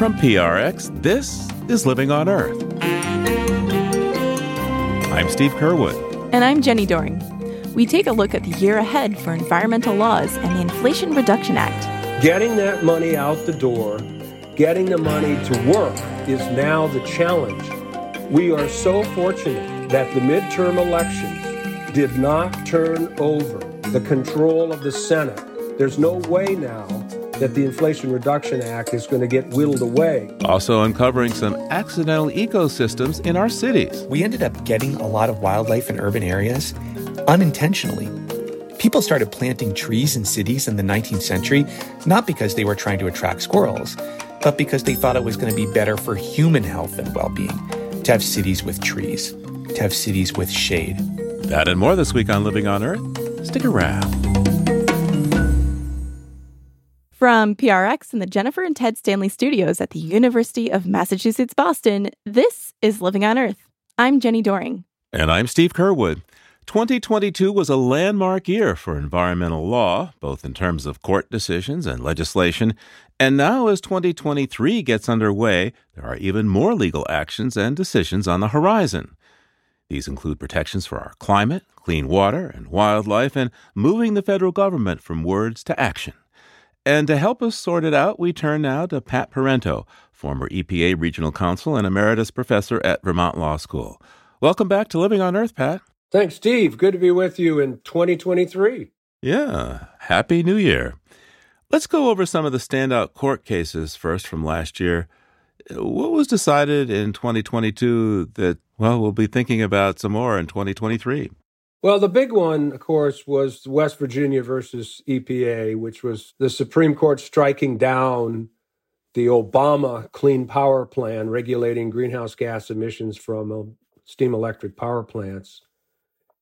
From PRX, this is Living on Earth. I'm Steve Curwood. And I'm Jenni Doering. We take a look at the year ahead for environmental laws and the Inflation Reduction Act. Getting that money out the door, getting the money to work is now the challenge. We are so fortunate that the midterm elections did not turn over the control of the Senate. There's no way now that the Inflation Reduction Act is going to get whittled away. Also, uncovering some accidental ecosystems in our cities. We ended up getting a lot of wildlife in urban areas unintentionally. People started planting trees in cities in the 19th century, not because they were trying to attract squirrels, but because they thought it was going to be better for human health and well being to have cities with trees, to have cities with shade. That and more this week on Living on Earth. Stick around. From PRX and the Jennifer and Ted Stanley studios at the University of Massachusetts Boston, this is Living on Earth. I'm Jenni Doering. And I'm Steve Curwood. 2022 was a landmark year for environmental law, both in terms of court decisions and legislation. And now, as 2023 gets underway, there are even more legal actions and decisions on the horizon. These include protections for our climate, clean water, and wildlife, and moving the federal government from words to action. And to help us sort it out, we turn now to Pat Parenteau, former EPA Regional Counsel and Emeritus Professor at Vermont Law School. Welcome back to Living on Earth, Pat. Thanks, Steve. Good to be with you in 2023. Yeah, Happy New Year. Let's go over some of the standout court cases first from last year. What was decided in 2022 that, well, we'll be thinking about some more in 2023? Well, the big one, of course, was West Virginia versus EPA, which was the Supreme Court striking down the Obama Clean Power Plan regulating greenhouse gas emissions from uh, steam electric power plants.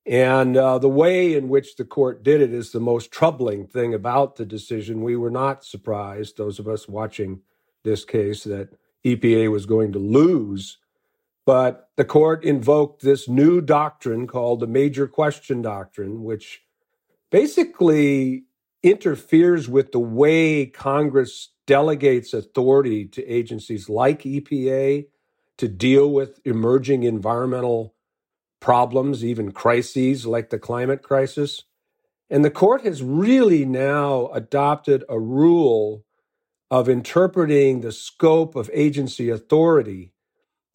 And uh, the way in which the court did it is the most troubling thing about the decision. We were not surprised, those of us watching this case, that EPA was going to lose but the court invoked this new doctrine called the major question doctrine, which basically interferes with the way Congress delegates authority to agencies like EPA to deal with emerging environmental problems, even crises like the climate crisis. And the court has really now adopted a rule of interpreting the scope of agency authority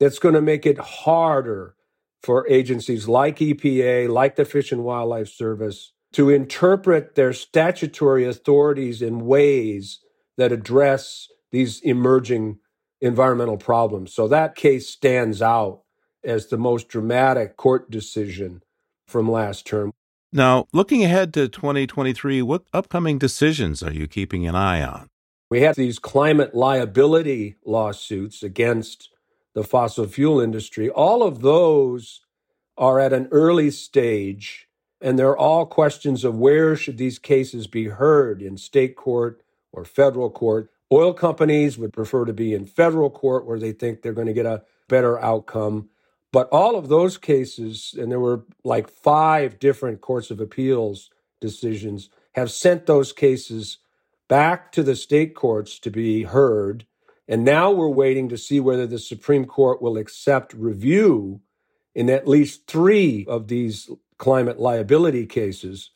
that's going to make it harder for agencies like EPA, like the Fish and Wildlife Service, to interpret their statutory authorities in ways that address these emerging environmental problems. So that case stands out as the most dramatic court decision from last term. Now, looking ahead to 2023, what upcoming decisions are you keeping an eye on? We have these climate liability lawsuits against the fossil fuel industry. All of those are at an early stage, and they're all questions of where should these cases be heard in state court or federal court. Oil companies would prefer to be in federal court where they think they're going to get a better outcome. But all of those cases, and there were like five different courts of appeals decisions, have sent those cases back to the state courts to be heard. And now we're waiting to see whether the Supreme Court will accept review in at least three of these climate liability cases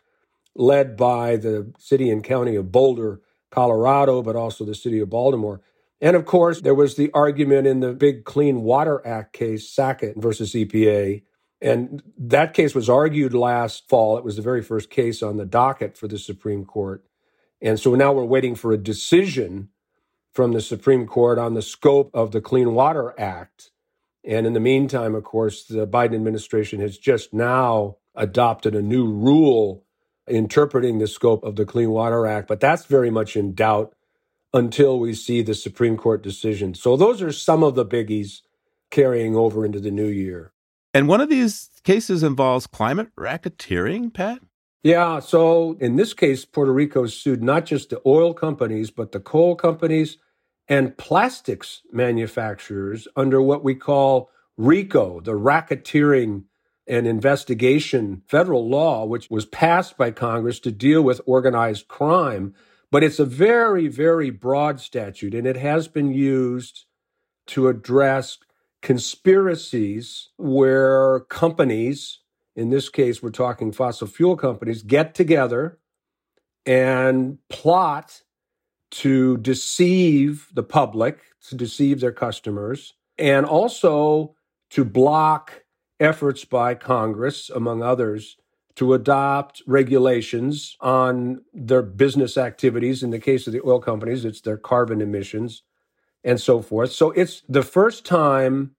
led by the city and county of Boulder, Colorado, but also the city of Baltimore. And of course, there was the argument in the big Clean Water Act case, Sackett versus EPA. And that case was argued last fall. It was the very first case on the docket for the Supreme Court. And so now we're waiting for a decision from the Supreme Court on the scope of the Clean Water Act. And in the meantime, of course, the Biden administration has just now adopted a new rule interpreting the scope of the Clean Water Act, but that's very much in doubt until we see the Supreme Court decision. So those are some of the biggies carrying over into the new year. And one of these cases involves climate racketeering, Pat? Yeah. So in this case, Puerto Rico sued not just the oil companies, but the coal companies and plastics manufacturers under what we call RICO, the Racketeering and Investigation federal law, which was passed by Congress to deal with organized crime. But it's a very, very broad statute, and it has been used to address conspiracies where companies, in this case, we're talking fossil fuel companies, get together and plot to deceive the public, to deceive their customers, and also to block efforts by Congress, among others, to adopt regulations on their business activities. In the case of the oil companies, it's their carbon emissions and so forth. So it's the first time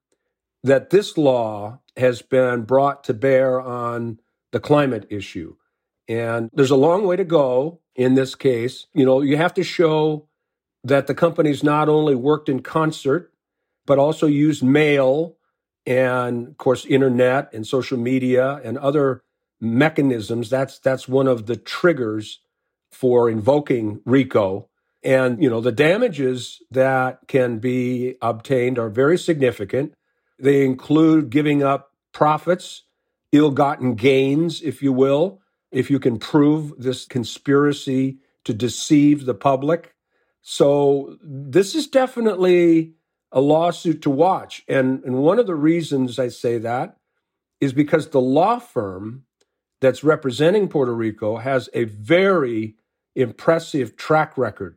that this law has been brought to bear on the climate issue. And there's a long way to go in this case. You know, you have to show that the companies not only worked in concert, but also used mail and, of course, internet and social media and other mechanisms. That's that's one of the triggers for invoking RICO. And you know the damages that can be obtained are very significant. They include giving up profits, ill-gotten gains, if you will, if you can prove this conspiracy to deceive the public. So this is definitely a lawsuit to watch. And, and one of the reasons I say that is because the law firm that's representing Puerto Rico has a very impressive track record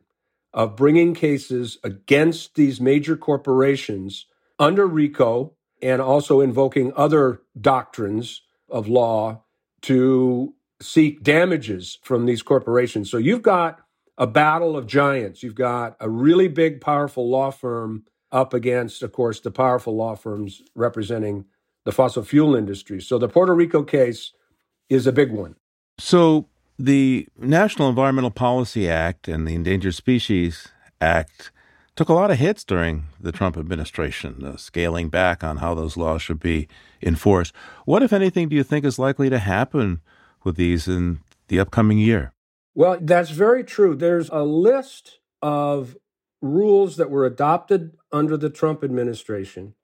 of bringing cases against these major corporations under RICO and also invoking other doctrines of law to seek damages from these corporations. So you've got a battle of giants. You've got a really big, powerful law firm up against, of course, the powerful law firms representing the fossil fuel industry. So the Puerto Rico case is a big one. So, the National Environmental Policy Act and the Endangered Species Act took a lot of hits during the Trump administration, uh, scaling back on how those laws should be enforced. What, if anything, do you think is likely to happen with these in the upcoming year? Well, that's very true. There's a list of rules that were adopted under the Trump administration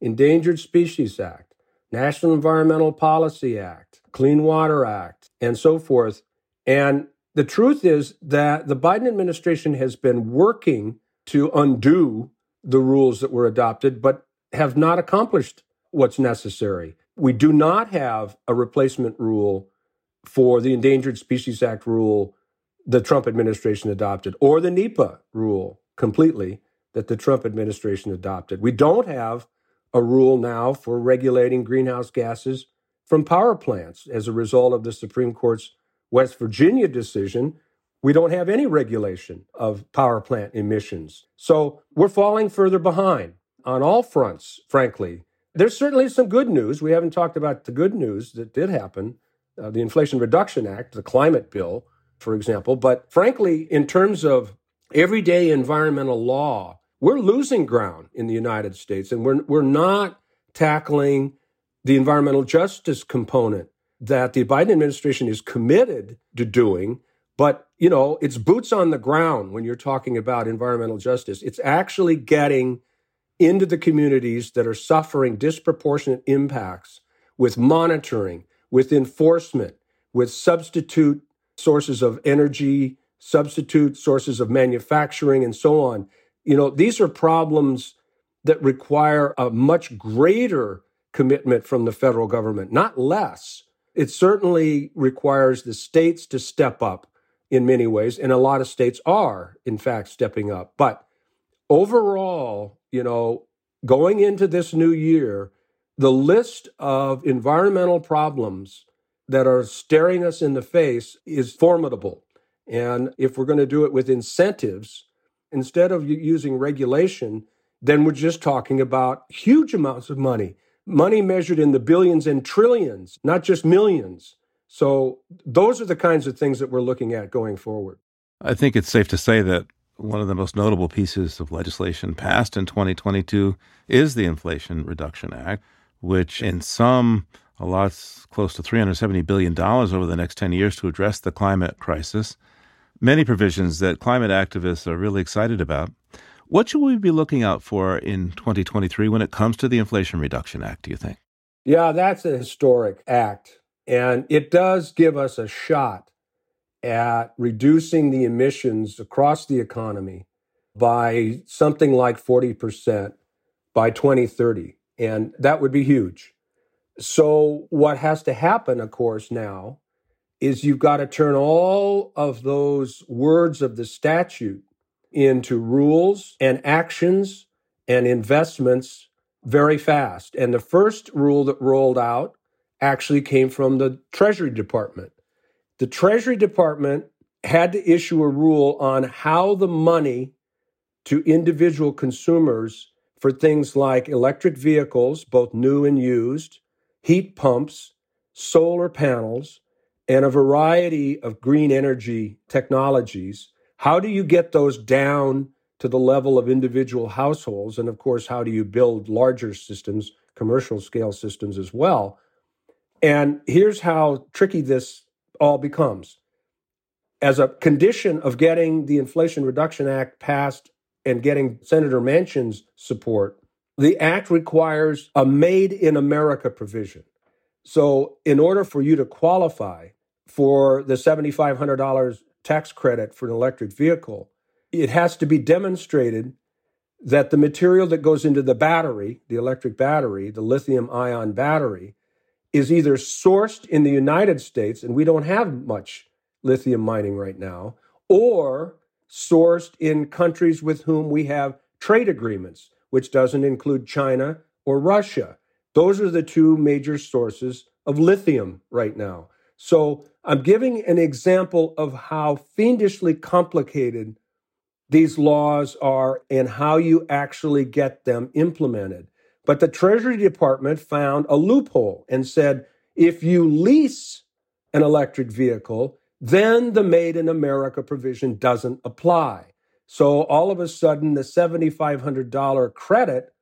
Endangered Species Act, National Environmental Policy Act, Clean Water Act, and so forth. And the truth is that the Biden administration has been working to undo the rules that were adopted, but have not accomplished what's necessary. We do not have a replacement rule for the Endangered Species Act rule the Trump administration adopted, or the NEPA rule completely that the Trump administration adopted. We don't have a rule now for regulating greenhouse gases from power plants as a result of the Supreme Court's West Virginia decision. We don't have any regulation of power plant emissions. So we're falling further behind on all fronts, frankly. There's certainly some good news. We haven't talked about the good news that did happen uh, the Inflation Reduction Act, the climate bill, for example. But frankly, in terms of everyday environmental law, we're losing ground in the United States, and we're we're not tackling the environmental justice component that the Biden administration is committed to doing. But you know, it's boots on the ground when you're talking about environmental justice. It's actually getting into the communities that are suffering disproportionate impacts with monitoring, with enforcement, with substitute sources of energy, substitute sources of manufacturing, and so on. You know, these are problems that require a much greater commitment from the federal government, not less. It certainly requires the states to step up in many ways, and a lot of states are, in fact, stepping up. But overall, you know, going into this new year, the list of environmental problems that are staring us in the face is formidable. And if we're going to do it with incentives, instead of using regulation, then we're just talking about huge amounts of money, money measured in the billions and trillions, not just millions. So those are the kinds of things that we're looking at going forward. I think it's safe to say that one of the most notable pieces of legislation passed in 2022 is the Inflation Reduction Act, which in sum allots close to $370 billion over the next 10 years to address the climate crisis many provisions that climate activists are really excited about. What should we be looking out for in 2023 when it comes to the Inflation Reduction Act, do you think? Yeah, that's a historic act. And it does give us a shot at reducing the emissions across the economy by something like 40% by 2030. And that would be huge. So, what has to happen, of course, now is you've got to turn all of those words of the statute into rules and actions and investments very fast. And the first rule that rolled out actually came from the Treasury Department. The Treasury Department had to issue a rule on how the money to individual consumers for things like electric vehicles, both new and used, heat pumps, solar panels, and a variety of green energy technologies. How do you get those down to the level of individual households? And of course, how do you build larger systems, commercial scale systems as well? And here's how tricky this all becomes. As a condition of getting the Inflation Reduction Act passed and getting Senator Manchin's support, the act requires a made in America provision. So, in order for you to qualify for the $7,500 tax credit for an electric vehicle, it has to be demonstrated that the material that goes into the battery, the electric battery, the lithium ion battery, is either sourced in the United States, and we don't have much lithium mining right now, or sourced in countries with whom we have trade agreements, which doesn't include China or Russia. Those are the two major sources of lithium right now. So I'm giving an example of how fiendishly complicated these laws are and how you actually get them implemented. But the Treasury Department found a loophole and said if you lease an electric vehicle, then the Made in America provision doesn't apply. So all of a sudden, the $7,500 credit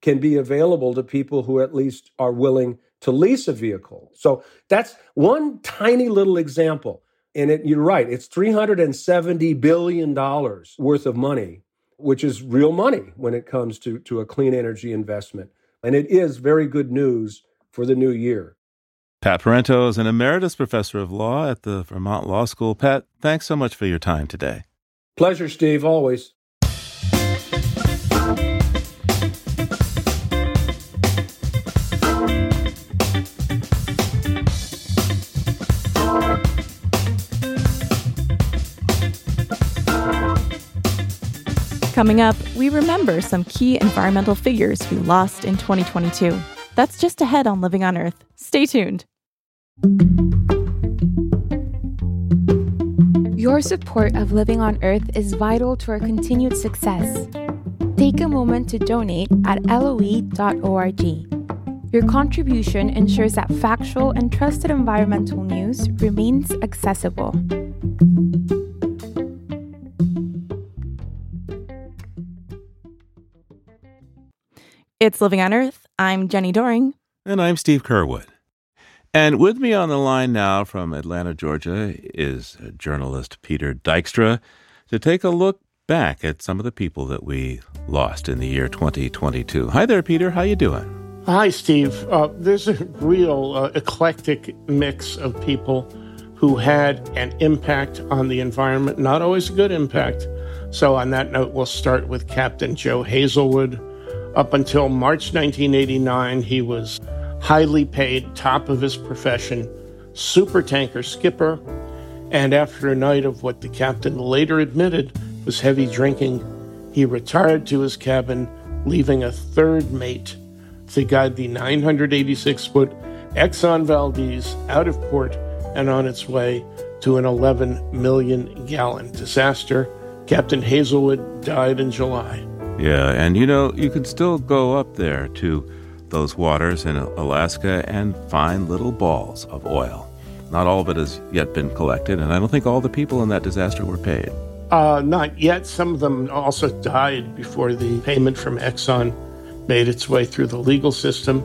can be available to people who at least are willing to lease a vehicle. So that's one tiny little example. And it, you're right, it's $370 billion worth of money, which is real money when it comes to, to a clean energy investment. And it is very good news for the new year. Pat Parenteau is an emeritus professor of law at the Vermont Law School. Pat, thanks so much for your time today. Pleasure, Steve, always. Coming up, we remember some key environmental figures we lost in 2022. That's just ahead on Living on Earth. Stay tuned. Your support of Living on Earth is vital to our continued success. Take a moment to donate at loe.org. Your contribution ensures that factual and trusted environmental news remains accessible. It's Living on Earth. I'm Jenni Doering. And I'm Steve Curwood. And with me on the line now from Atlanta, Georgia, is journalist Peter Dykstra to take a look back at some of the people that we lost in the year 2022. Hi there, Peter. How you doing? Hi, Steve. Uh, there's a real uh, eclectic mix of people who had an impact on the environment, not always a good impact. So, on that note, we'll start with Captain Joe Hazelwood up until March 1989, he was highly paid, top of his profession, supertanker skipper, and after a night of what the captain later admitted was heavy drinking, he retired to his cabin, leaving a third mate to guide the 986 foot Exxon Valdez out of port and on its way to an 11 million gallon disaster. Captain Hazelwood died in July. Yeah, and you know, you can still go up there to those waters in Alaska and find little balls of oil. Not all of it has yet been collected, and I don't think all the people in that disaster were paid. Uh, not yet. Some of them also died before the payment from Exxon made its way through the legal system.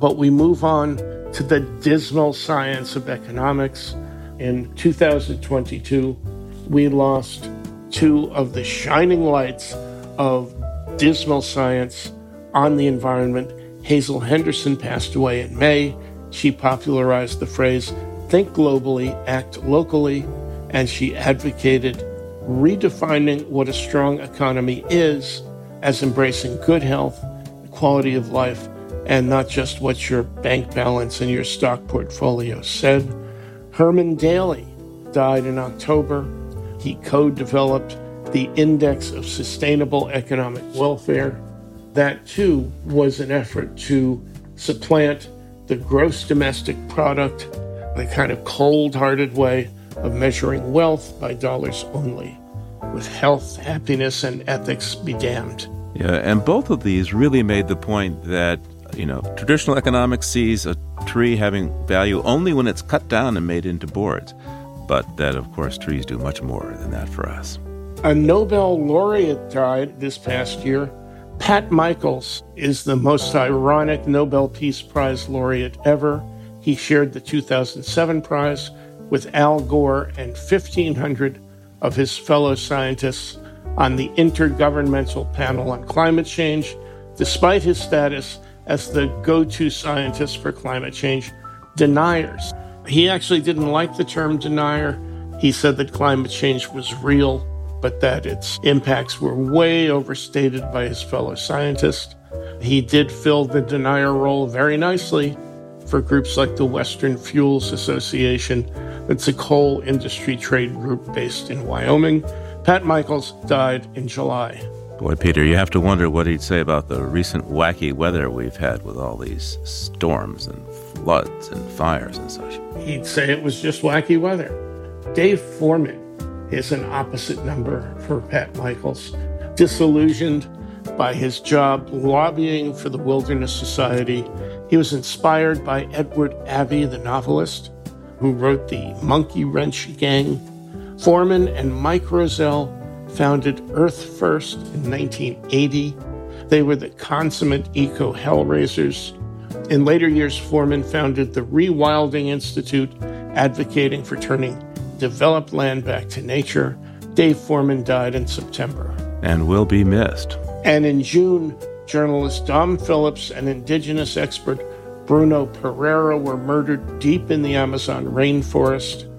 But we move on to the dismal science of economics. In 2022, we lost two of the shining lights of dismal science on the environment. Hazel Henderson passed away in May. She popularized the phrase think globally, act locally. and she advocated redefining what a strong economy is as embracing good health, quality of life, and not just what your bank balance and your stock portfolio said. Herman Daly died in October. He co developed the Index of Sustainable Economic Welfare. That too was an effort to supplant the gross domestic product, the kind of cold hearted way of measuring wealth by dollars only, with health, happiness, and ethics be damned. Yeah, and both of these really made the point that, you know, traditional economics sees a tree having value only when it's cut down and made into boards. But that, of course, trees do much more than that for us. A Nobel laureate died this past year. Pat Michaels is the most ironic Nobel Peace Prize laureate ever. He shared the 2007 prize with Al Gore and 1,500 of his fellow scientists on the Intergovernmental Panel on Climate Change, despite his status as the go to scientist for climate change deniers. He actually didn't like the term denier. He said that climate change was real but that its impacts were way overstated by his fellow scientists. He did fill the denier role very nicely for groups like the Western Fuels Association, that's a coal industry trade group based in Wyoming. Pat Michaels died in July. Boy, Peter, you have to wonder what he'd say about the recent wacky weather we've had with all these storms and floods and fires and such. He'd say it was just wacky weather. Dave Foreman is an opposite number for Pat Michaels. Disillusioned by his job lobbying for the Wilderness Society, he was inspired by Edward Abbey, the novelist, who wrote The Monkey Wrench Gang. Foreman and Mike Roselle founded Earth First in 1980. They were the consummate eco hellraisers. In later years, Foreman founded the Rewilding Institute, advocating for turning developed land back to nature. Dave Foreman died in September. And will be missed. And in June, journalist Dom Phillips and indigenous expert Bruno Pereira were murdered deep in the Amazon rainforest.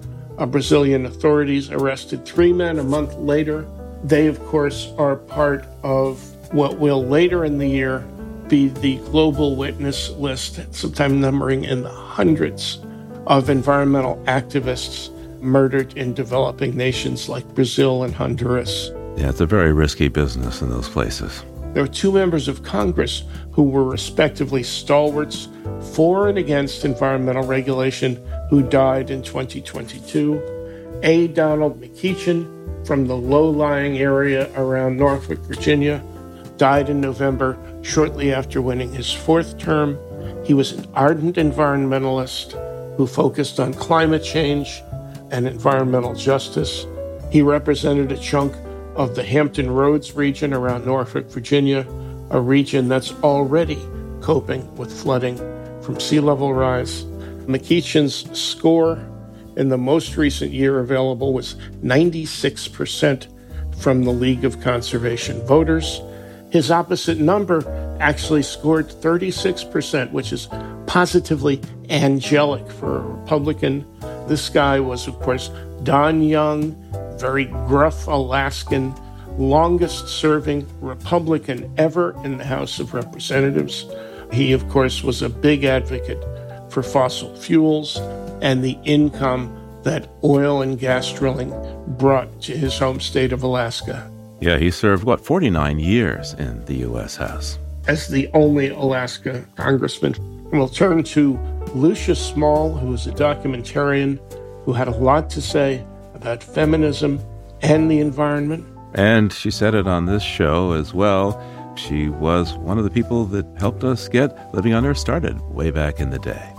Brazilian authorities arrested three men a month later. They, of course, are part of what will later in the year be the global witness list, sometime numbering in the hundreds of environmental activists murdered in developing nations like Brazil and Honduras. Yeah, it's a very risky business in those places. There were two members of Congress who were respectively stalwarts for and against environmental regulation who died in 2022. A. Donald McEachin from the low lying area around Norfolk, Virginia, died in November shortly after winning his fourth term. He was an ardent environmentalist who focused on climate change and environmental justice. He represented a chunk of the Hampton Roads region around Norfolk, Virginia, a region that's already coping with flooding from sea level rise. McEachin's score in the most recent year available was 96% from the League of Conservation Voters. His opposite number actually scored 36%, which is positively angelic for a Republican this guy was, of course, Don Young, very gruff Alaskan, longest serving Republican ever in the House of Representatives. He, of course, was a big advocate for fossil fuels and the income that oil and gas drilling brought to his home state of Alaska. Yeah, he served, what, 49 years in the U.S. House? As the only Alaska congressman. We'll turn to Lucia Small, who is a documentarian who had a lot to say about feminism and the environment. And she said it on this show as well. She was one of the people that helped us get Living on Earth started way back in the day.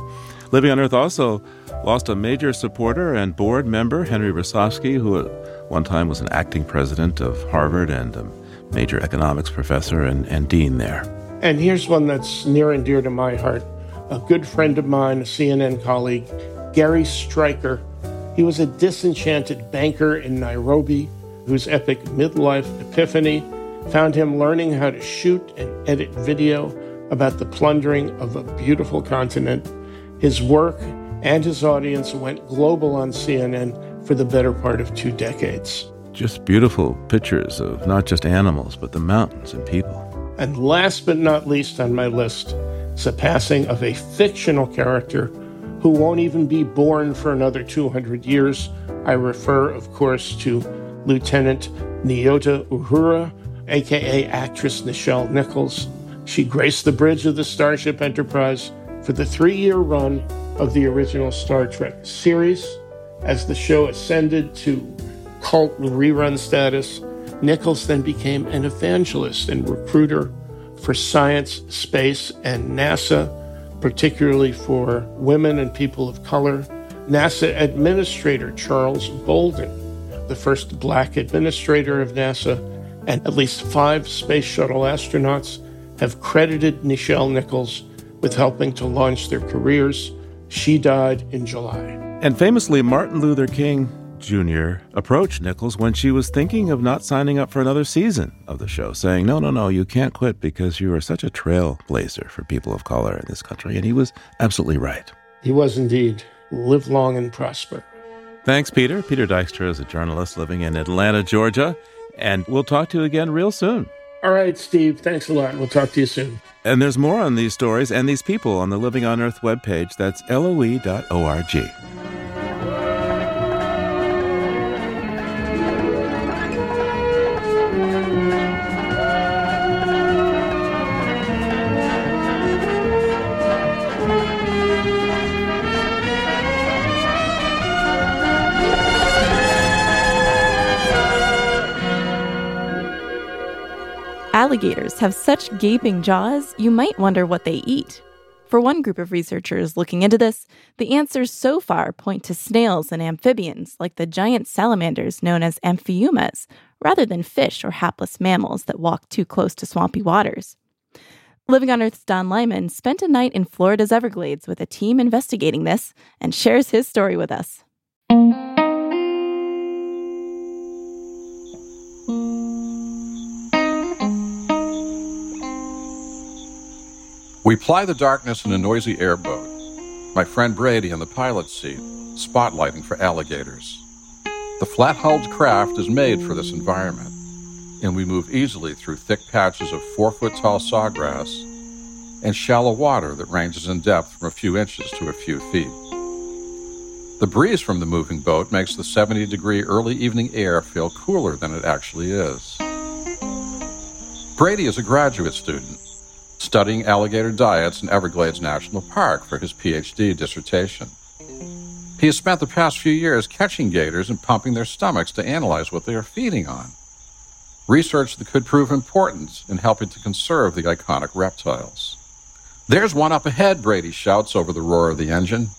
Living on Earth also lost a major supporter and board member, Henry Rosovsky, who at one time was an acting president of Harvard and a major economics professor and, and dean there. And here's one that's near and dear to my heart a good friend of mine, a CNN colleague, Gary Strieker. He was a disenchanted banker in Nairobi whose epic midlife epiphany found him learning how to shoot and edit video about the plundering of a beautiful continent. His work and his audience went global on CNN for the better part of two decades. Just beautiful pictures of not just animals, but the mountains and people. And last but not least on my list is the passing of a fictional character who won't even be born for another 200 years. I refer, of course, to Lieutenant Nyota Uhura, aka actress Nichelle Nichols. She graced the bridge of the Starship Enterprise for the three year run of the original Star Trek series. As the show ascended to cult rerun status, Nichols then became an evangelist and recruiter for science, space, and NASA, particularly for women and people of color. NASA Administrator Charles Bolden, the first black administrator of NASA, and at least five space shuttle astronauts have credited Nichelle Nichols with helping to launch their careers. She died in July. And famously, Martin Luther King Jr. approached Nichols when she was thinking of not signing up for another season of the show, saying, No, no, no, you can't quit because you are such a trailblazer for people of color in this country. And he was absolutely right. He was indeed. Live long and prosper. Thanks, Peter. Peter Dykstra is a journalist living in Atlanta, Georgia. And we'll talk to you again real soon. All right, Steve. Thanks a lot. We'll talk to you soon. And there's more on these stories and these people on the Living on Earth webpage. That's loe.org. Alligators have such gaping jaws, you might wonder what they eat. For one group of researchers looking into this, the answers so far point to snails and amphibians, like the giant salamanders known as amphiumas, rather than fish or hapless mammals that walk too close to swampy waters. Living on Earth's Don Lyman spent a night in Florida's Everglades with a team investigating this and shares his story with us. We ply the darkness in a noisy airboat. My friend Brady in the pilot's seat, spotlighting for alligators. The flat hulled craft is made for this environment, and we move easily through thick patches of four foot tall sawgrass and shallow water that ranges in depth from a few inches to a few feet. The breeze from the moving boat makes the 70 degree early evening air feel cooler than it actually is. Brady is a graduate student studying alligator diets in Everglades National Park for his PhD dissertation. He has spent the past few years catching gators and pumping their stomachs to analyze what they are feeding on. Research that could prove important in helping to conserve the iconic reptiles. There's one up ahead, Brady shouts over the roar of the engine.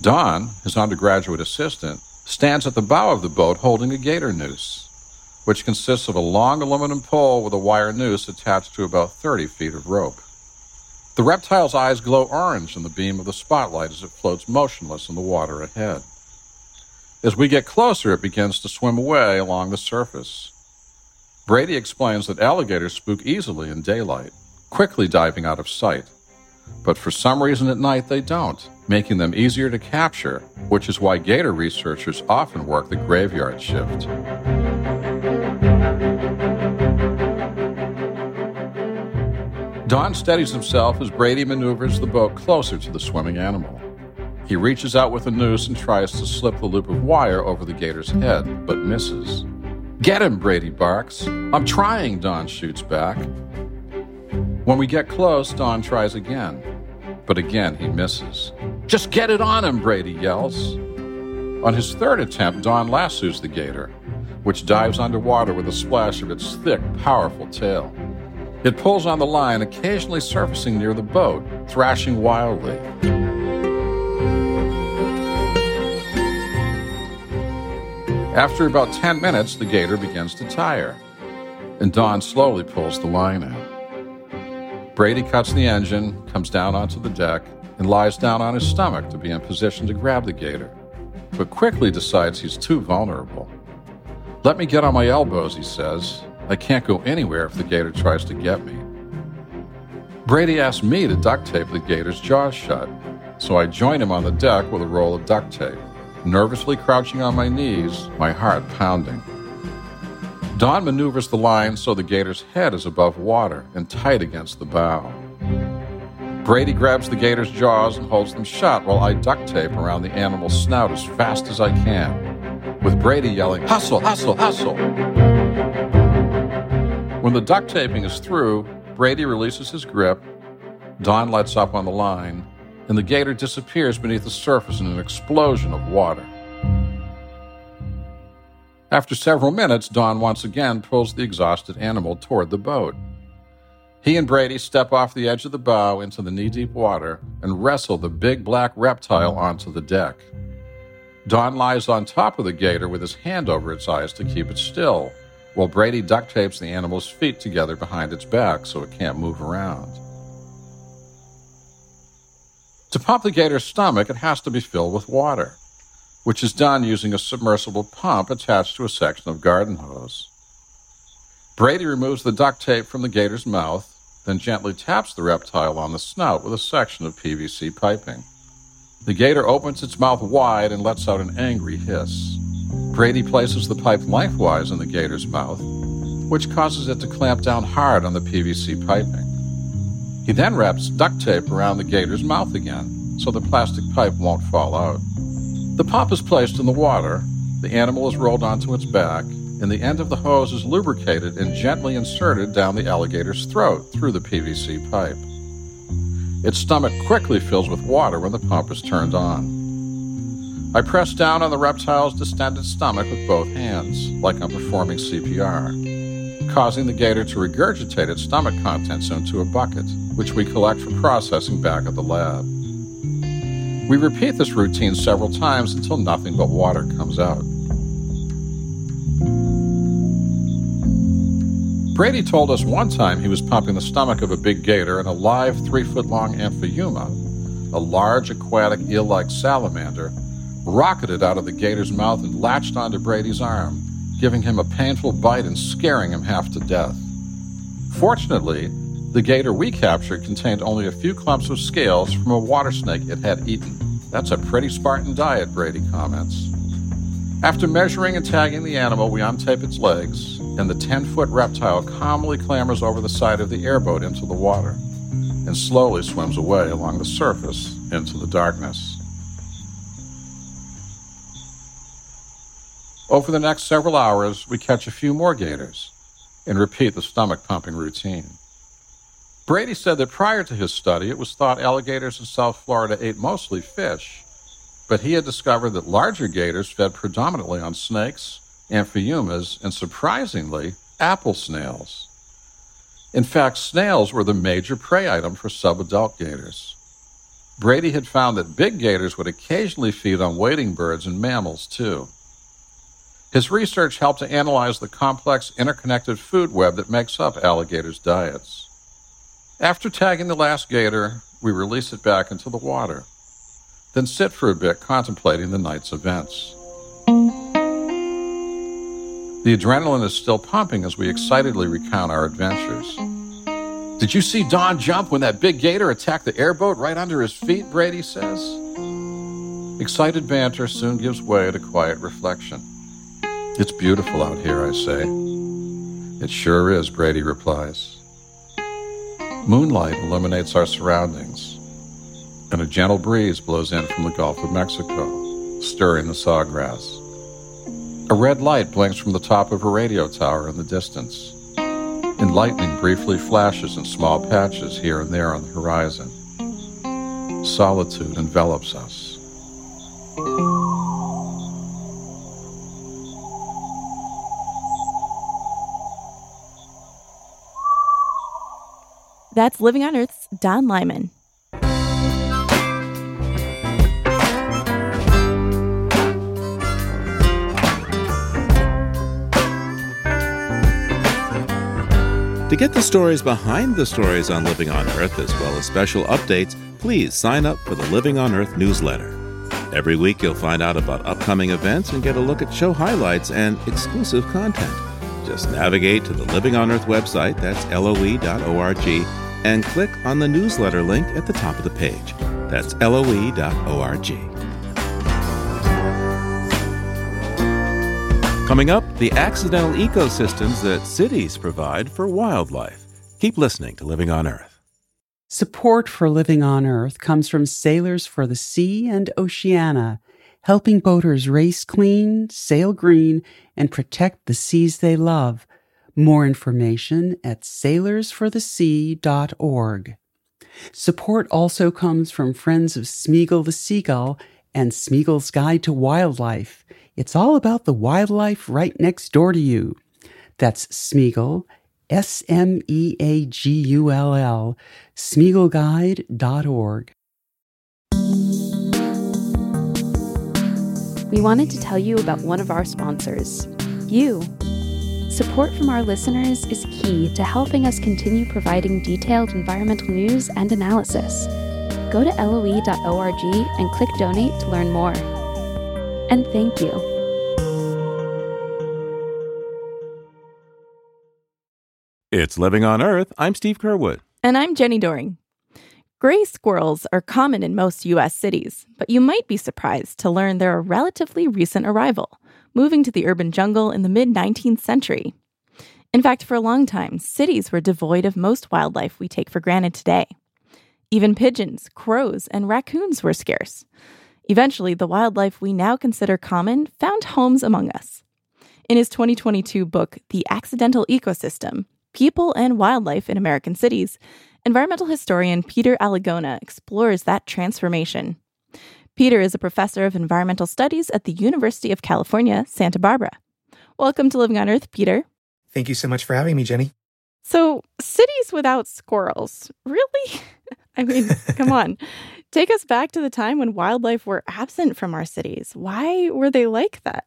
Don, his undergraduate assistant, stands at the bow of the boat holding a gator noose which consists of a long aluminum pole with a wire noose attached to about 30 feet of rope. The reptile's eyes glow orange in the beam of the spotlight as it floats motionless in the water ahead. As we get closer, it begins to swim away along the surface. Brady explains that alligators spook easily in daylight, quickly diving out of sight. But for some reason at night they don't, making them easier to capture, which is why gator researchers often work the graveyard shift. Don steadies himself as Brady maneuvers the boat closer to the swimming animal. He reaches out with a noose and tries to slip the loop of wire over the gator's head, but misses. Get him, Brady barks. I'm trying, Don shoots back. When we get close, Don tries again, but again he misses. Just get it on him, Brady yells. On his third attempt, Don lassos the gator, which dives underwater with a splash of its thick, powerful tail. It pulls on the line, occasionally surfacing near the boat, thrashing wildly. After about 10 minutes, the gator begins to tire, and Don slowly pulls the line out. Brady cuts the engine, comes down onto the deck, and lies down on his stomach to be in position to grab the gator, but quickly decides he's too vulnerable. Let me get on my elbows, he says, I can't go anywhere if the gator tries to get me. Brady asked me to duct tape the gator's jaws shut, so I join him on the deck with a roll of duct tape. nervously crouching on my knees, my heart pounding. Don maneuvers the line so the gator's head is above water and tight against the bow. Brady grabs the gator's jaws and holds them shut while I duct tape around the animal's snout as fast as I can, with Brady yelling, Hustle, hustle, hustle! When the duct taping is through, Brady releases his grip, Don lets up on the line, and the gator disappears beneath the surface in an explosion of water. After several minutes, Don once again pulls the exhausted animal toward the boat. He and Brady step off the edge of the bow into the knee deep water and wrestle the big black reptile onto the deck. Don lies on top of the gator with his hand over its eyes to keep it still, while Brady duct tapes the animal's feet together behind its back so it can't move around. To pump the gator's stomach, it has to be filled with water which is done using a submersible pump attached to a section of garden hose. Brady removes the duct tape from the gator's mouth, then gently taps the reptile on the snout with a section of PVC piping. The gator opens its mouth wide and lets out an angry hiss. Brady places the pipe lengthwise in the gator's mouth, which causes it to clamp down hard on the PVC piping. He then wraps duct tape around the gator's mouth again so the plastic pipe won't fall out. The pump is placed in the water, the animal is rolled onto its back, and the end of the hose is lubricated and gently inserted down the alligator's throat through the PVC pipe. Its stomach quickly fills with water when the pump is turned on. I press down on the reptile's distended stomach with both hands, like I'm performing CPR, causing the gator to regurgitate its stomach contents into a bucket, which we collect for processing back at the lab. We repeat this routine several times until nothing but water comes out. Brady told us one time he was pumping the stomach of a big gator and a live three foot long amphiuma, a large aquatic eel like salamander, rocketed out of the gator's mouth and latched onto Brady's arm, giving him a painful bite and scaring him half to death. Fortunately, the gator we captured contained only a few clumps of scales from a water snake it had eaten. That's a pretty Spartan diet, Brady comments. After measuring and tagging the animal, we untape its legs, and the 10 foot reptile calmly clambers over the side of the airboat into the water and slowly swims away along the surface into the darkness. Over the next several hours, we catch a few more gators and repeat the stomach pumping routine. Brady said that prior to his study, it was thought alligators in South Florida ate mostly fish, but he had discovered that larger gators fed predominantly on snakes, amphiumas, and surprisingly, apple snails. In fact, snails were the major prey item for subadult gators. Brady had found that big gators would occasionally feed on wading birds and mammals, too. His research helped to analyze the complex interconnected food web that makes up alligators' diets. After tagging the last gator, we release it back into the water, then sit for a bit contemplating the night's events. The adrenaline is still pumping as we excitedly recount our adventures. Did you see Don jump when that big gator attacked the airboat right under his feet? Brady says. Excited banter soon gives way to quiet reflection. It's beautiful out here, I say. It sure is, Brady replies. Moonlight illuminates our surroundings, and a gentle breeze blows in from the Gulf of Mexico, stirring the sawgrass. A red light blinks from the top of a radio tower in the distance, and lightning briefly flashes in small patches here and there on the horizon. Solitude envelops us. That's Living on Earth's Don Lyman. To get the stories behind the stories on Living on Earth, as well as special updates, please sign up for the Living on Earth newsletter. Every week, you'll find out about upcoming events and get a look at show highlights and exclusive content. Just navigate to the Living on Earth website, that's loe.org, and click on the newsletter link at the top of the page. That's loe.org. Coming up, the accidental ecosystems that cities provide for wildlife. Keep listening to Living on Earth. Support for Living on Earth comes from Sailors for the Sea and Oceana, helping boaters race clean, sail green, and protect the seas they love. More information at sailorsforthesea.org. Support also comes from friends of Smeagull the Seagull and Smeagull's Guide to Wildlife. It's all about the wildlife right next door to you. That's Smeagull, S M E A G U L L, SmeagullGuide.org. We wanted to tell you about one of our sponsors, you. Support from our listeners is key to helping us continue providing detailed environmental news and analysis. Go to loe.org and click donate to learn more. And thank you. It's Living on Earth. I'm Steve Curwood. And I'm Jenni Doering. Gray squirrels are common in most U.S. cities, but you might be surprised to learn they're a relatively recent arrival, moving to the urban jungle in the mid 19th century. In fact, for a long time, cities were devoid of most wildlife we take for granted today. Even pigeons, crows, and raccoons were scarce. Eventually, the wildlife we now consider common found homes among us. In his 2022 book, The Accidental Ecosystem People and Wildlife in American Cities, environmental historian Peter Alagona explores that transformation. Peter is a professor of environmental studies at the University of California, Santa Barbara. Welcome to Living on Earth, Peter. Thank you so much for having me, Jenni. So, cities without squirrels, really? I mean, come on. Take us back to the time when wildlife were absent from our cities. Why were they like that?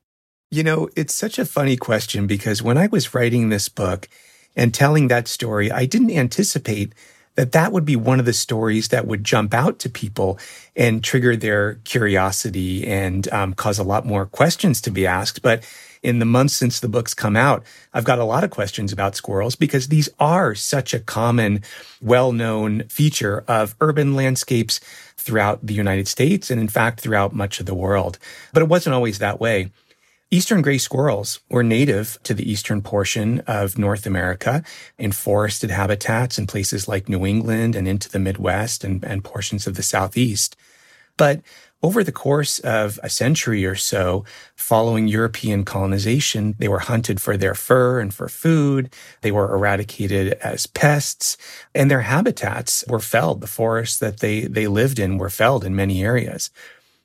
You know, it's such a funny question because when I was writing this book and telling that story, I didn't anticipate that that would be one of the stories that would jump out to people and trigger their curiosity and um, cause a lot more questions to be asked. But in the months since the book's come out, I've got a lot of questions about squirrels because these are such a common, well-known feature of urban landscapes throughout the United States and in fact throughout much of the world. But it wasn't always that way. Eastern gray squirrels were native to the eastern portion of North America in forested habitats in places like New England and into the Midwest and, and portions of the Southeast. But over the course of a century or so, following European colonization, they were hunted for their fur and for food. They were eradicated as pests and their habitats were felled. The forests that they, they lived in were felled in many areas.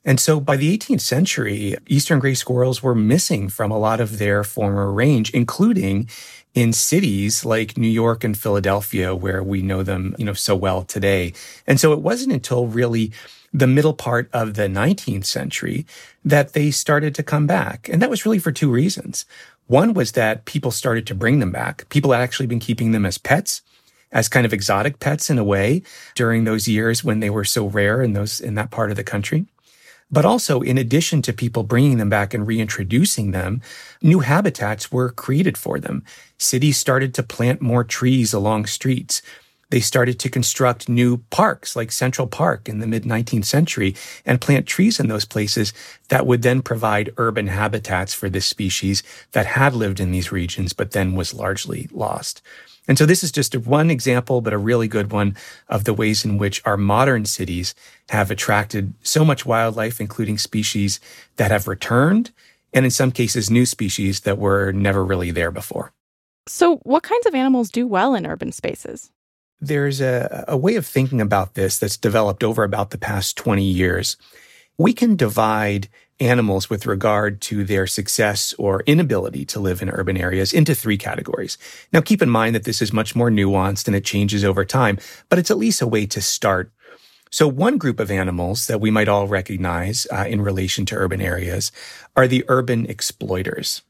And so by the 18th century, eastern gray squirrels were missing from a lot of their former range, including in cities like New York and Philadelphia, where we know them, you know, so well today. And so it wasn't until really the middle part of the 19th century that they started to come back. And that was really for two reasons. One was that people started to bring them back. People had actually been keeping them as pets as kind of exotic pets in a way during those years when they were so rare in those in that part of the country. But also, in addition to people bringing them back and reintroducing them, new habitats were created for them. Cities started to plant more trees along streets. They started to construct new parks like Central Park in the mid 19th century and plant trees in those places that would then provide urban habitats for this species that had lived in these regions, but then was largely lost. And so this is just one example, but a really good one of the ways in which our modern cities have attracted so much wildlife, including species that have returned, and in some cases, new species that were never really there before. So, what kinds of animals do well in urban spaces? There's a, a way of thinking about this that's developed over about the past 20 years. We can divide animals with regard to their success or inability to live in urban areas into three categories. Now, keep in mind that this is much more nuanced and it changes over time, but it's at least a way to start. So one group of animals that we might all recognize uh, in relation to urban areas are the urban exploiters.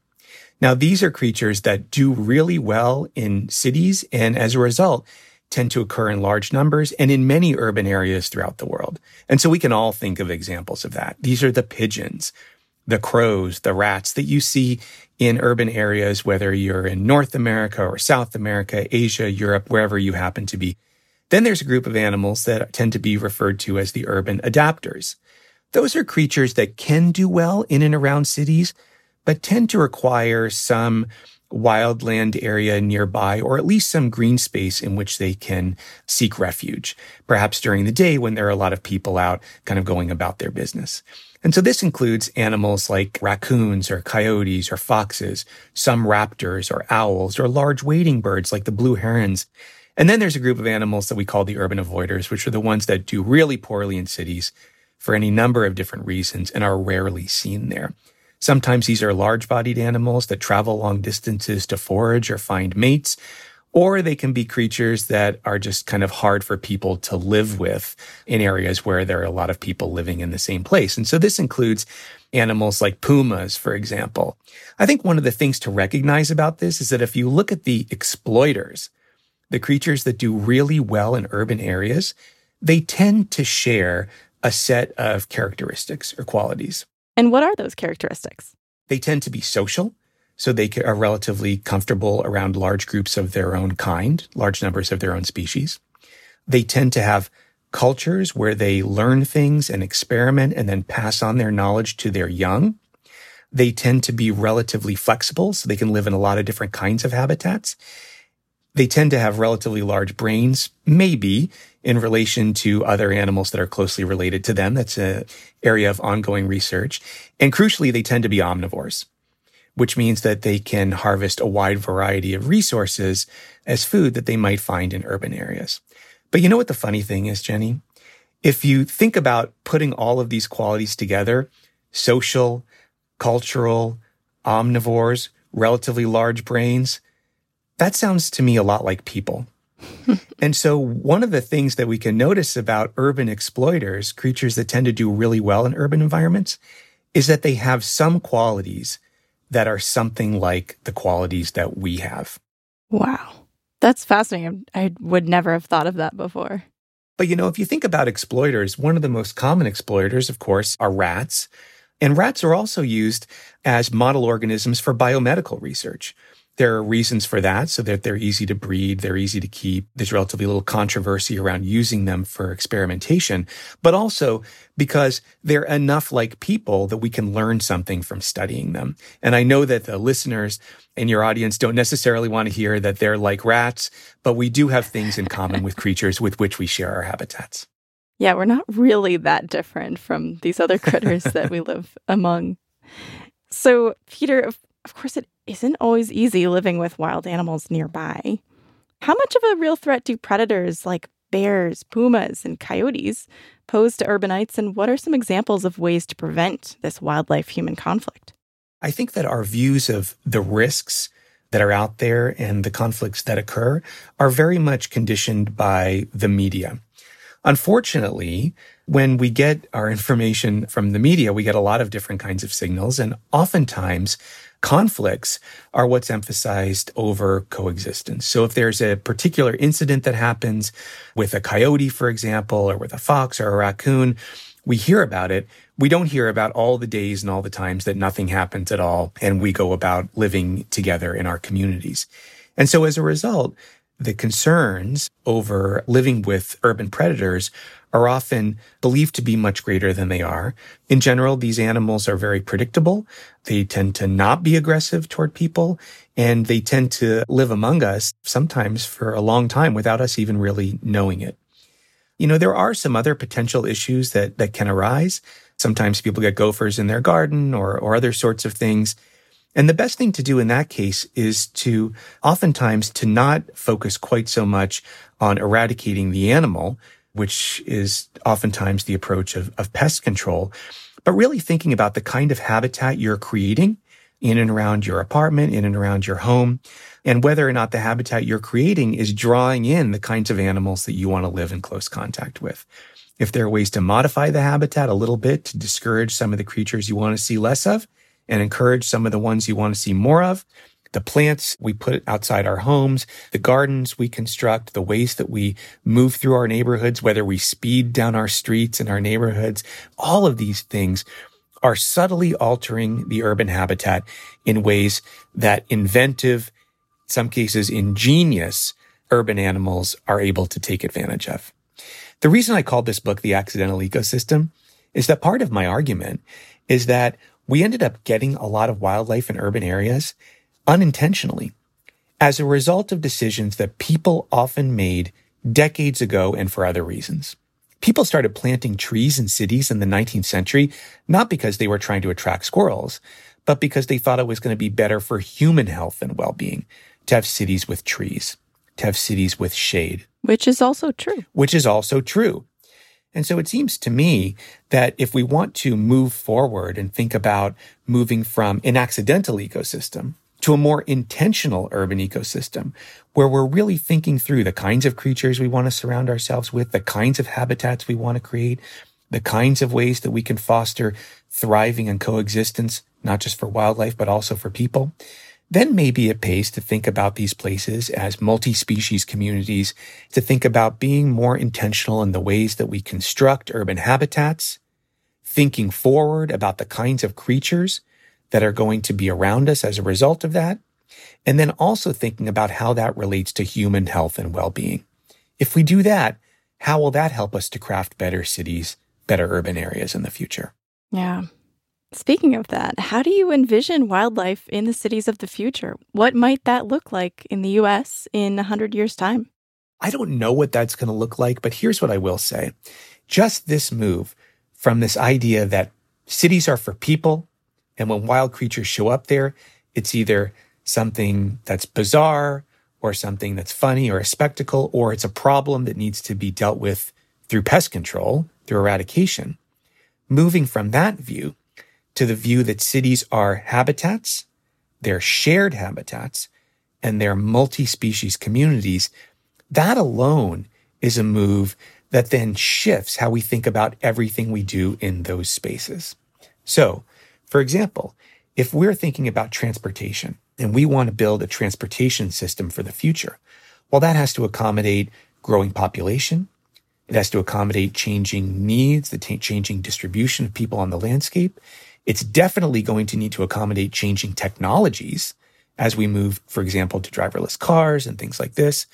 Now, these are creatures that do really well in cities and as a result, tend to occur in large numbers and in many urban areas throughout the world. And so we can all think of examples of that. These are the pigeons, the crows, the rats that you see in urban areas, whether you're in North America or South America, Asia, Europe, wherever you happen to be. Then there's a group of animals that tend to be referred to as the urban adapters. Those are creatures that can do well in and around cities, but tend to require some wildland area nearby or at least some green space in which they can seek refuge, perhaps during the day when there are a lot of people out kind of going about their business. And so this includes animals like raccoons or coyotes or foxes, some raptors or owls or large wading birds like the blue herons. And then there's a group of animals that we call the urban avoiders, which are the ones that do really poorly in cities for any number of different reasons and are rarely seen there. Sometimes these are large bodied animals that travel long distances to forage or find mates, or they can be creatures that are just kind of hard for people to live with in areas where there are a lot of people living in the same place. And so this includes animals like pumas, for example. I think one of the things to recognize about this is that if you look at the exploiters, the creatures that do really well in urban areas, they tend to share a set of characteristics or qualities. And what are those characteristics? They tend to be social. So they are relatively comfortable around large groups of their own kind, large numbers of their own species. They tend to have cultures where they learn things and experiment and then pass on their knowledge to their young. They tend to be relatively flexible, so they can live in a lot of different kinds of habitats. They tend to have relatively large brains, maybe in relation to other animals that are closely related to them. That's an area of ongoing research. And crucially, they tend to be omnivores, which means that they can harvest a wide variety of resources as food that they might find in urban areas. But you know what the funny thing is, Jenni? If you think about putting all of these qualities together, social, cultural, omnivores, relatively large brains, that sounds to me a lot like people. And so, one of the things that we can notice about urban exploiters, creatures that tend to do really well in urban environments, is that they have some qualities that are something like the qualities that we have. Wow. That's fascinating. I would never have thought of that before. But you know, if you think about exploiters, one of the most common exploiters, of course, are rats. And rats are also used as model organisms for biomedical research. There are reasons for that, so that they're easy to breed, they're easy to keep. There's relatively little controversy around using them for experimentation, but also because they're enough like people that we can learn something from studying them. And I know that the listeners in your audience don't necessarily want to hear that they're like rats, but we do have things in common with creatures with which we share our habitats. Yeah, we're not really that different from these other critters that we live among. So, Peter, of, course, it isn't always easy living with wild animals nearby. How much of a real threat do predators like bears, pumas, and coyotes pose to urbanites, and what are some examples of ways to prevent this wildlife human conflict? I think that our views of the risks that are out there and the conflicts that occur are very much conditioned by the media. Unfortunately, when we get our information from the media, we get a lot of different kinds of signals, and oftentimes conflicts are what's emphasized over coexistence. So if there's a particular incident that happens with a coyote, for example, or with a fox or a raccoon, we hear about it. We don't hear about all the days and all the times that nothing happens at all and we go about living together in our communities. And so as a result, the concerns over living with urban predators are often believed to be much greater than they are. In general, these animals are very predictable. They tend to not be aggressive toward people and they tend to live among us sometimes for a long time without us even really knowing it. You know, there are some other potential issues that, that can arise. Sometimes people get gophers in their garden or, or other sorts of things. And the best thing to do in that case is to oftentimes to not focus quite so much on eradicating the animal, which is oftentimes the approach of, of pest control, but really thinking about the kind of habitat you're creating in and around your apartment, in and around your home, and whether or not the habitat you're creating is drawing in the kinds of animals that you want to live in close contact with. If there are ways to modify the habitat a little bit to discourage some of the creatures you want to see less of and encourage some of the ones you want to see more of, the plants we put outside our homes, the gardens we construct, the ways that we move through our neighborhoods, whether we speed down our streets in our neighborhoods, all of these things are subtly altering the urban habitat in ways that inventive, some cases ingenious urban animals are able to take advantage of. The reason I called this book The Accidental Ecosystem is that part of my argument is that we ended up getting a lot of wildlife in urban areas unintentionally as a result of decisions that people often made decades ago and for other reasons. People started planting trees in cities in the 19th century, not because they were trying to attract squirrels, but because they thought it was going to be better for human health and well-being to have cities with trees, to have cities with shade. Which is also true. Which is also true. And so it seems to me that if we want to move forward and think about moving from an accidental ecosystem to a more intentional urban ecosystem where we're really thinking through the kinds of creatures we want to surround ourselves with, the kinds of habitats we want to create, the kinds of ways that we can foster thriving and coexistence, not just for wildlife, but also for people, then maybe it pays to think about these places as multi-species communities, to think about being more intentional in the ways that we construct urban habitats, thinking forward about the kinds of creatures that are going to be around us as a result of that. And then also thinking about how that relates to human health and well-being. If we do that, how will that help us to craft better cities, better urban areas in the future? Yeah. Speaking of that, how do you envision wildlife in the cities of the future? What might that look like in the US in 100 years' time? I don't know what that's going to look like, but here's what I will say. Just this move from this idea that cities are for people and when wild creatures show up there, it's either something that's bizarre or something that's funny or a spectacle, or it's a problem that needs to be dealt with through pest control, through eradication. Moving from that view to the view that cities are habitats, they're shared habitats, and they're multi-species communities, that alone is a move that then shifts how we think about everything we do in those spaces. So for example, if we're thinking about transportation and we want to build a transportation system for the future, well, that has to accommodate growing population. It has to accommodate changing needs, the t- changing distribution of people on the landscape. It's definitely going to need to accommodate changing technologies as we move, for example, to driverless cars and things like this.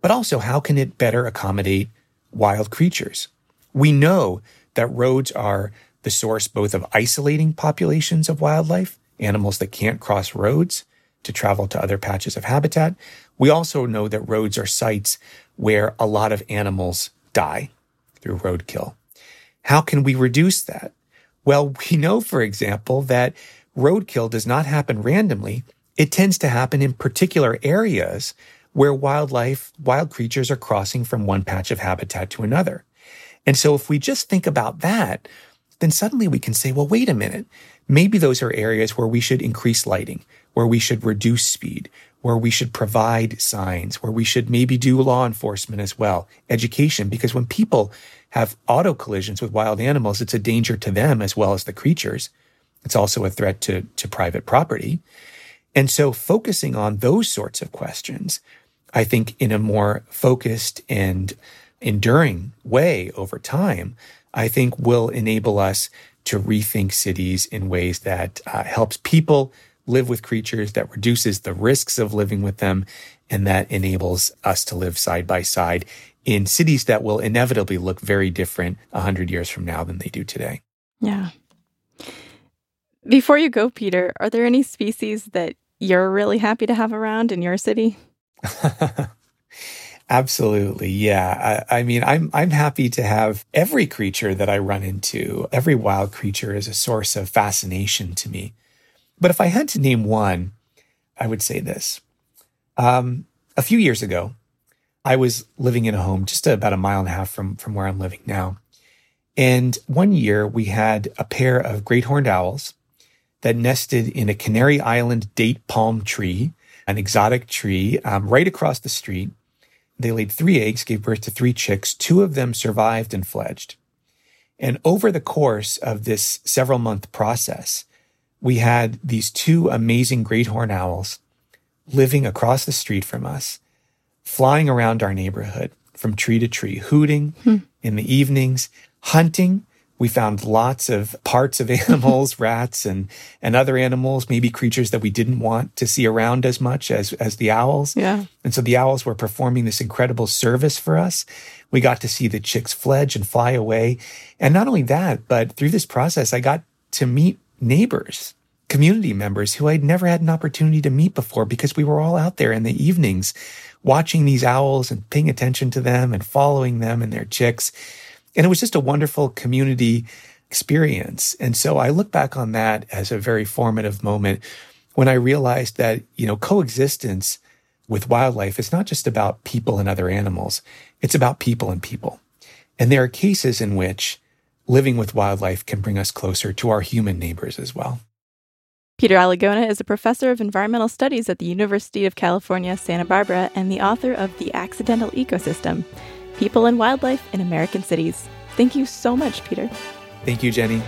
But also, how can it better accommodate wild creatures? We know that roads are the source both of isolating populations of wildlife, animals that can't cross roads to travel to other patches of habitat. We also know that roads are sites where a lot of animals die through roadkill. How can we reduce that? Well, we know, for example, that roadkill does not happen randomly. It tends to happen in particular areas where wildlife, wild creatures are crossing from one patch of habitat to another. And so if we just think about that, then suddenly we can say, well, wait a minute. Maybe those are areas where we should increase lighting, where we should reduce speed, where we should provide signs, where we should maybe do law enforcement as well, education, because when people have auto collisions with wild animals, it's a danger to them as well as the creatures. It's also a threat to, to private property. And so focusing on those sorts of questions, I think in a more focused and enduring way over time I think will enable us to rethink cities in ways that uh, helps people live with creatures, that reduces the risks of living with them, and that enables us to live side by side in cities that will inevitably look very different 100 years from now than they do today. Yeah. Before you go, Peter, are there any species that you're really happy to have around in your city? Absolutely. Yeah. I, I, mean, I'm, I'm happy to have every creature that I run into, every wild creature is a source of fascination to me. But if I had to name one, I would say this. Um, a few years ago, I was living in a home just about a mile and a half from, from where I'm living now. And one year we had a pair of great horned owls that nested in a Canary Island date palm tree, an exotic tree um, right across the street they laid three eggs, gave birth to three chicks. Two of them survived and fledged. And over the course of this several month process, we had these two amazing great horn owls living across the street from us, flying around our neighborhood from tree to tree, hooting hmm. in the evenings, hunting we found lots of parts of animals, rats and, and other animals, maybe creatures that we didn't want to see around as much as, as the owls. Yeah. And so the owls were performing this incredible service for us. We got to see the chicks fledge and fly away. And not only that, but through this process, I got to meet neighbors, community members who I'd never had an opportunity to meet before because we were all out there in the evenings watching these owls and paying attention to them and following them and their chicks. And it was just a wonderful community experience. And so I look back on that as a very formative moment when I realized that, you know, coexistence with wildlife is not just about people and other animals. It's about people and people. And there are cases in which living with wildlife can bring us closer to our human neighbors as well. Peter Alagona is a professor of environmental studies at the University of California, Santa Barbara, and the author of The Accidental Ecosystem People and Wildlife in American Cities. Thank you so much, Peter. Thank you, Jenni.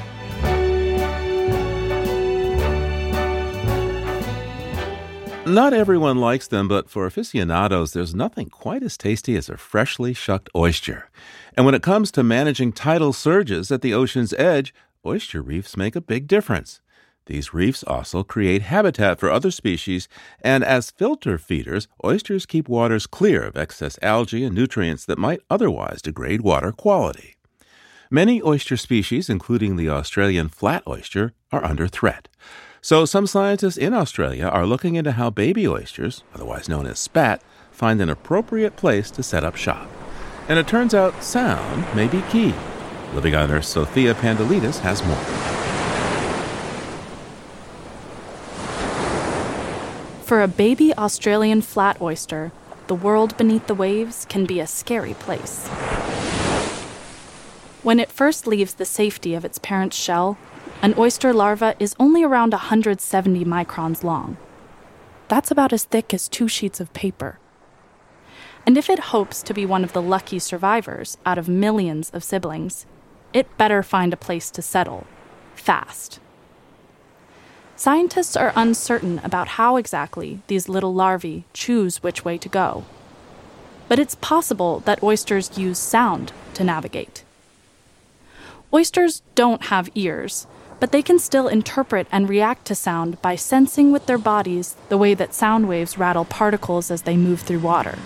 Not everyone likes them, but for aficionados, there's nothing quite as tasty as a freshly shucked oyster. And when it comes to managing tidal surges at the ocean's edge, oyster reefs make a big difference. These reefs also create habitat for other species, and as filter feeders, oysters keep waters clear of excess algae and nutrients that might otherwise degrade water quality. Many oyster species, including the Australian flat oyster, are under threat. So, some scientists in Australia are looking into how baby oysters, otherwise known as spat, find an appropriate place to set up shop. And it turns out sound may be key. Living on Earth, Sophia Pandelidis has more. For a baby Australian flat oyster, the world beneath the waves can be a scary place. When it first leaves the safety of its parent's shell, an oyster larva is only around 170 microns long. That's about as thick as two sheets of paper. And if it hopes to be one of the lucky survivors out of millions of siblings, it better find a place to settle, fast. Scientists are uncertain about how exactly these little larvae choose which way to go. But it's possible that oysters use sound to navigate. Oysters don't have ears, but they can still interpret and react to sound by sensing with their bodies the way that sound waves rattle particles as they move through water.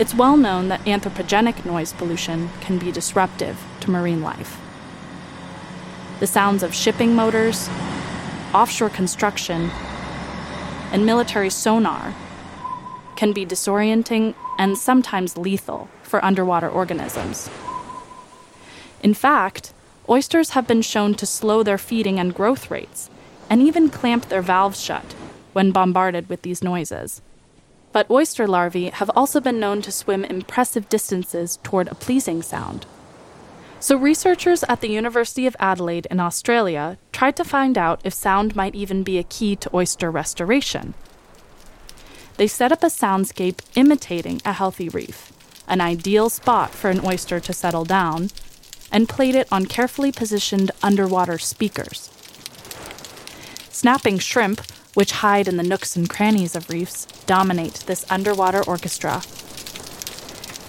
It's well known that anthropogenic noise pollution can be disruptive to marine life. The sounds of shipping motors, offshore construction, and military sonar can be disorienting and sometimes lethal for underwater organisms. In fact, oysters have been shown to slow their feeding and growth rates, and even clamp their valves shut when bombarded with these noises. But oyster larvae have also been known to swim impressive distances toward a pleasing sound. So, researchers at the University of Adelaide in Australia tried to find out if sound might even be a key to oyster restoration. They set up a soundscape imitating a healthy reef, an ideal spot for an oyster to settle down, and played it on carefully positioned underwater speakers. Snapping shrimp, which hide in the nooks and crannies of reefs, dominate this underwater orchestra.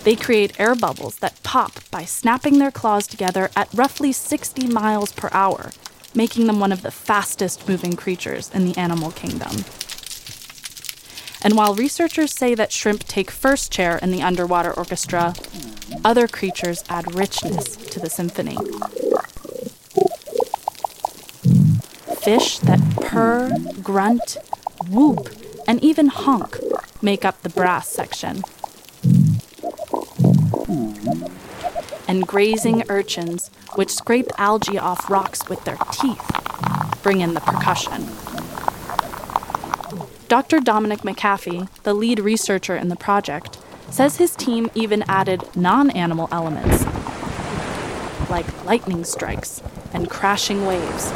They create air bubbles that pop by snapping their claws together at roughly 60 miles per hour, making them one of the fastest moving creatures in the animal kingdom. And while researchers say that shrimp take first chair in the underwater orchestra, other creatures add richness to the symphony. Fish that purr, grunt, whoop, and even honk make up the brass section. And grazing urchins, which scrape algae off rocks with their teeth, bring in the percussion. Dr. Dominic McAfee, the lead researcher in the project, says his team even added non animal elements like lightning strikes and crashing waves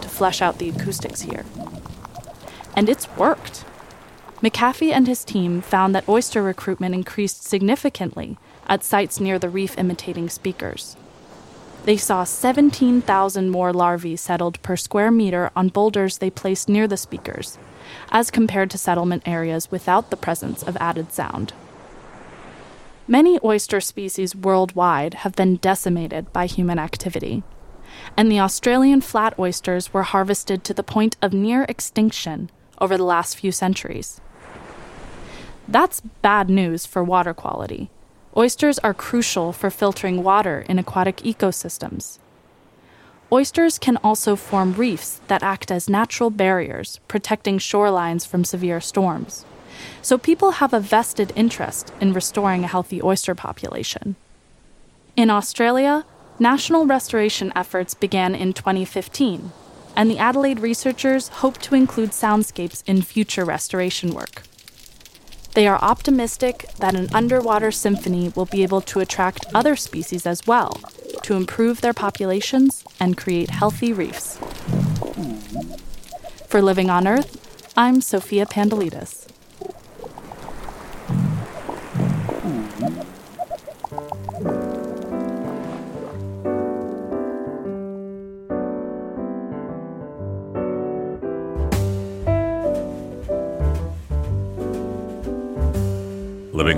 to flesh out the acoustics here. And it's worked. McAfee and his team found that oyster recruitment increased significantly at sites near the reef imitating speakers. They saw 17,000 more larvae settled per square meter on boulders they placed near the speakers, as compared to settlement areas without the presence of added sound. Many oyster species worldwide have been decimated by human activity, and the Australian flat oysters were harvested to the point of near extinction over the last few centuries. That's bad news for water quality. Oysters are crucial for filtering water in aquatic ecosystems. oysters can also form reefs that act as natural barriers, protecting shorelines from severe storms. So people have a vested interest in restoring a healthy oyster population. In Australia, national restoration efforts began in 2015, and the Adelaide researchers hope to include soundscapes in future restoration work. They are optimistic that an underwater symphony will be able to attract other species as well, to improve their populations and create healthy reefs. For Living on Earth, I'm Sophia Pandelidis.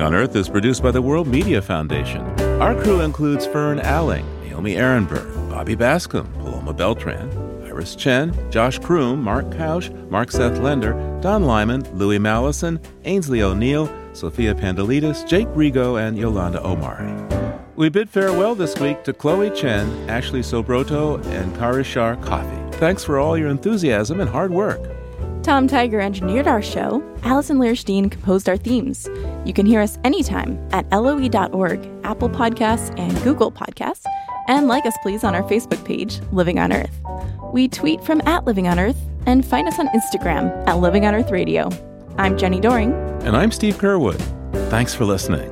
On Earth is produced by the World Media Foundation. Our crew includes Fern Alling, Naomi Arenberg, Bobby Bascomb, Paloma Beltran, Iris Chen, Josh Croom, Mark Kausch, Mark Seth Lender, Don Lyman, Louis Mallison, Ainsley O'Neill, Sophia Pandelidis, Jake Rego, and Yolanda Omari. We bid farewell this week to Chloe Chen, Ashley Sobroto, and Karishar Coffee. Thanks for all your enthusiasm and hard work. Tom Tiger engineered our show. Allison Lirish Dean composed our themes. You can hear us anytime at loe.org, Apple Podcasts, and Google Podcasts. And like us, please, on our Facebook page, Living on Earth. We tweet from at Living on Earth and find us on Instagram at Living on Earth Radio. I'm Jenni Doering. And I'm Steve Curwood. Thanks for listening.